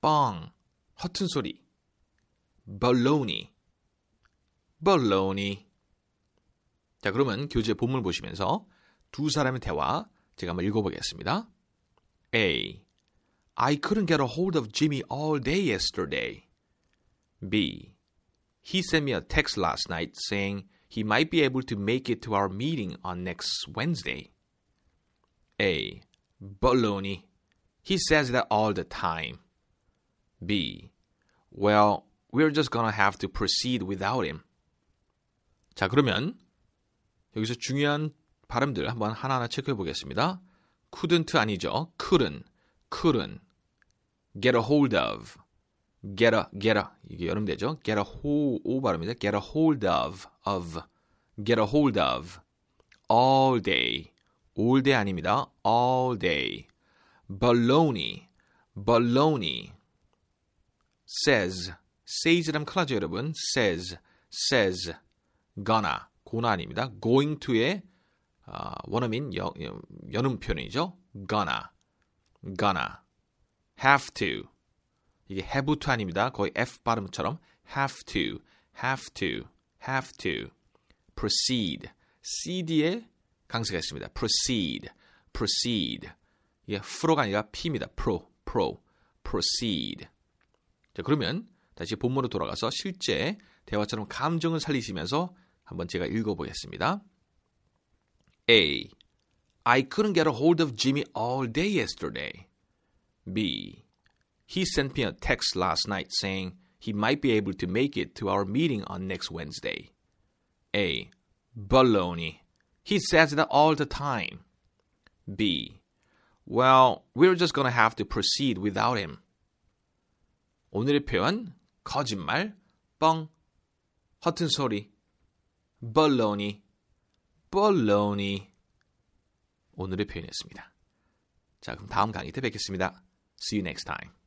뻥 허튼 소리 baloney baloney 자 그러면 교재 본문 보시면서 두 사람의 대화 제가 한번 읽어보겠습니다. A. I couldn't get a hold of Jimmy all day yesterday. B. He sent me a text last night saying he might be able to make it to our meeting on next Wednesday. A. Baloney. He says that all the time. B. Well, we're just gonna have to proceed without him. 자, 그러면 여기서 중요한 발음들 한번 하나하나 체크해 보겠습니다. couldn't 아니죠. couldn't, couldn't. get a hold of. get a, get a. 이게 여름되죠. get a hold, 오 발음입니다. get a hold of, of. get a hold of. all day. all day 아닙니다. all day. baloney, baloney. Says, says라면 큰일 나죠, 여러분. says, says, gonna, 고나 아닙니다. going to의 어, 원어민 여, 여, 연음 표현이죠. gonna, gonna, have to. 이게 have to 아닙니다. 거의 F 발음처럼 have to, have to, have to. proceed, cd에 강세가 있습니다. proceed, proceed. 이게 fro가 아니라 p입니다. pro, pro, proceed. 자, 그러면 다시 본문으로 돌아가서 실제 대화처럼 감정을 살리시면서 한번 제가 읽어보겠습니다. A. I couldn't get a hold of Jimmy all day yesterday. B. He sent me a text last night saying he might be able to make it to our meeting on next Wednesday. A. Baloney. He says that all the time. B. Well, we're just gonna have to proceed without him. 오늘의 표현 거짓말, 뻥, 허튼 소리, baloney, baloney. 오늘의 표현이었습니다. 자, 그럼 다음 강의 때 뵙겠습니다. See you next time.